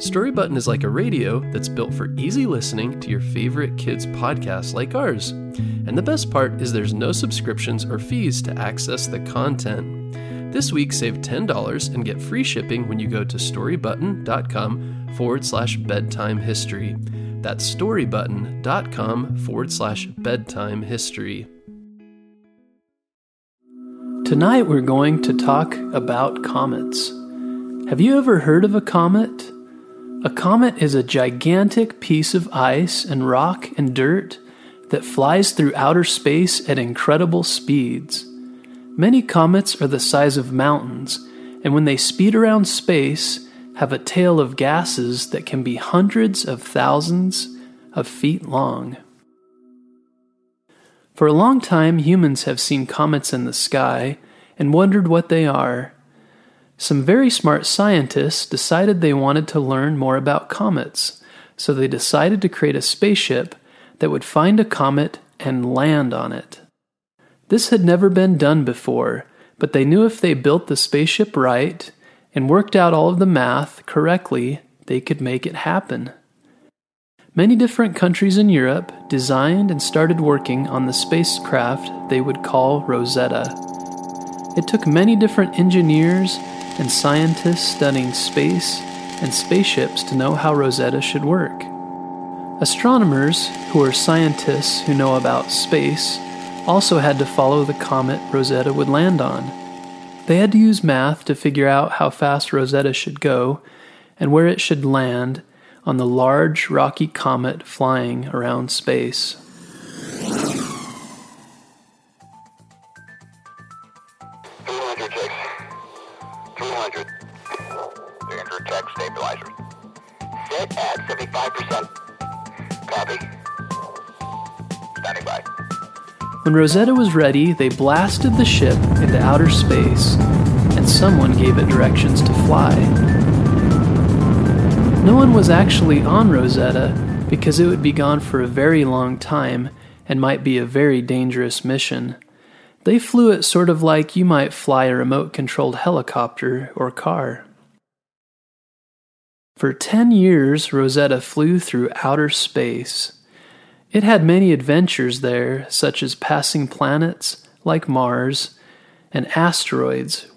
Story Button is like a radio that's built for easy listening to your favorite kids' podcasts like ours. And the best part is there's no subscriptions or fees to access the content. This week, save $10 and get free shipping when you go to storybutton.com forward slash bedtime history. That's storybutton.com forward slash bedtime history. Tonight, we're going to talk about comets. Have you ever heard of a comet? A comet is a gigantic piece of ice and rock and dirt that flies through outer space at incredible speeds. Many comets are the size of mountains, and when they speed around space, have a tail of gases that can be hundreds of thousands of feet long. For a long time, humans have seen comets in the sky and wondered what they are. Some very smart scientists decided they wanted to learn more about comets, so they decided to create a spaceship that would find a comet and land on it. This had never been done before, but they knew if they built the spaceship right and worked out all of the math correctly, they could make it happen. Many different countries in Europe designed and started working on the spacecraft they would call Rosetta. It took many different engineers and scientists studying space and spaceships to know how Rosetta should work. Astronomers, who are scientists who know about space, also had to follow the comet Rosetta would land on. They had to use math to figure out how fast Rosetta should go and where it should land on the large rocky comet flying around space. When Rosetta was ready, they blasted the ship into outer space, and someone gave it directions to fly. No one was actually on Rosetta because it would be gone for a very long time and might be a very dangerous mission. They flew it sort of like you might fly a remote controlled helicopter or car. For 10 years, Rosetta flew through outer space. It had many adventures there, such as passing planets like Mars and asteroids,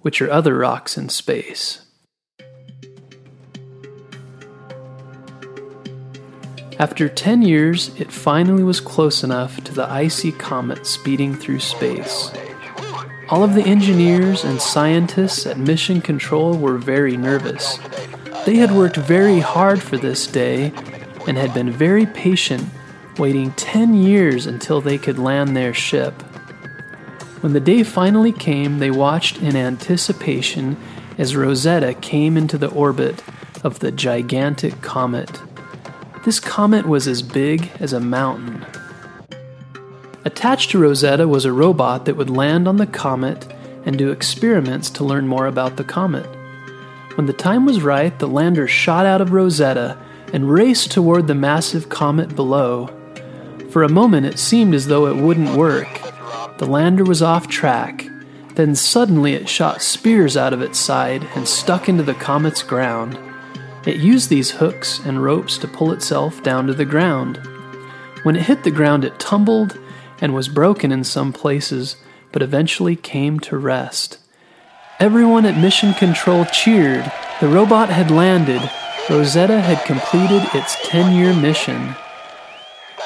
which are other rocks in space. After 10 years, it finally was close enough to the icy comet speeding through space. All of the engineers and scientists at Mission Control were very nervous. They had worked very hard for this day and had been very patient waiting 10 years until they could land their ship. When the day finally came, they watched in anticipation as Rosetta came into the orbit of the gigantic comet. This comet was as big as a mountain. Attached to Rosetta was a robot that would land on the comet and do experiments to learn more about the comet. When the time was right, the lander shot out of Rosetta and raced toward the massive comet below. For a moment, it seemed as though it wouldn't work. The lander was off track. Then suddenly it shot spears out of its side and stuck into the comet's ground. It used these hooks and ropes to pull itself down to the ground. When it hit the ground, it tumbled and was broken in some places, but eventually came to rest. Everyone at Mission Control cheered. The robot had landed. Rosetta had completed its 10 year mission.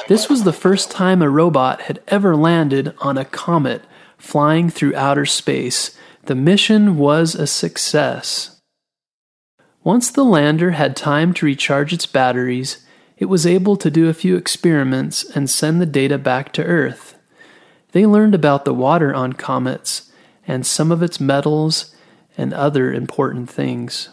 This was the first time a robot had ever landed on a comet flying through outer space. The mission was a success. Once the lander had time to recharge its batteries, it was able to do a few experiments and send the data back to Earth. They learned about the water on comets and some of its metals and other important things.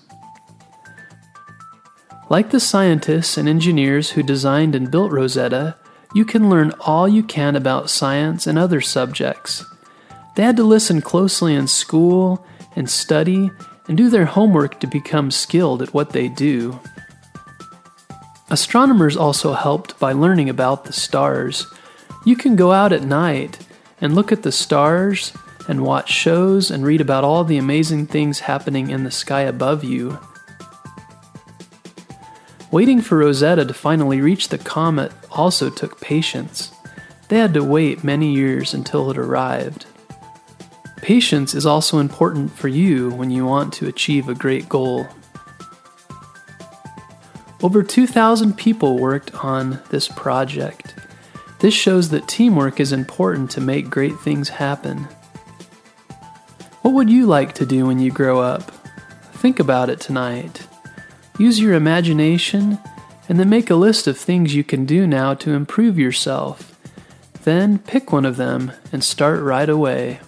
Like the scientists and engineers who designed and built Rosetta, you can learn all you can about science and other subjects. They had to listen closely in school and study and do their homework to become skilled at what they do. Astronomers also helped by learning about the stars. You can go out at night and look at the stars and watch shows and read about all the amazing things happening in the sky above you. Waiting for Rosetta to finally reach the comet also took patience. They had to wait many years until it arrived. Patience is also important for you when you want to achieve a great goal. Over 2,000 people worked on this project. This shows that teamwork is important to make great things happen. What would you like to do when you grow up? Think about it tonight. Use your imagination and then make a list of things you can do now to improve yourself. Then pick one of them and start right away.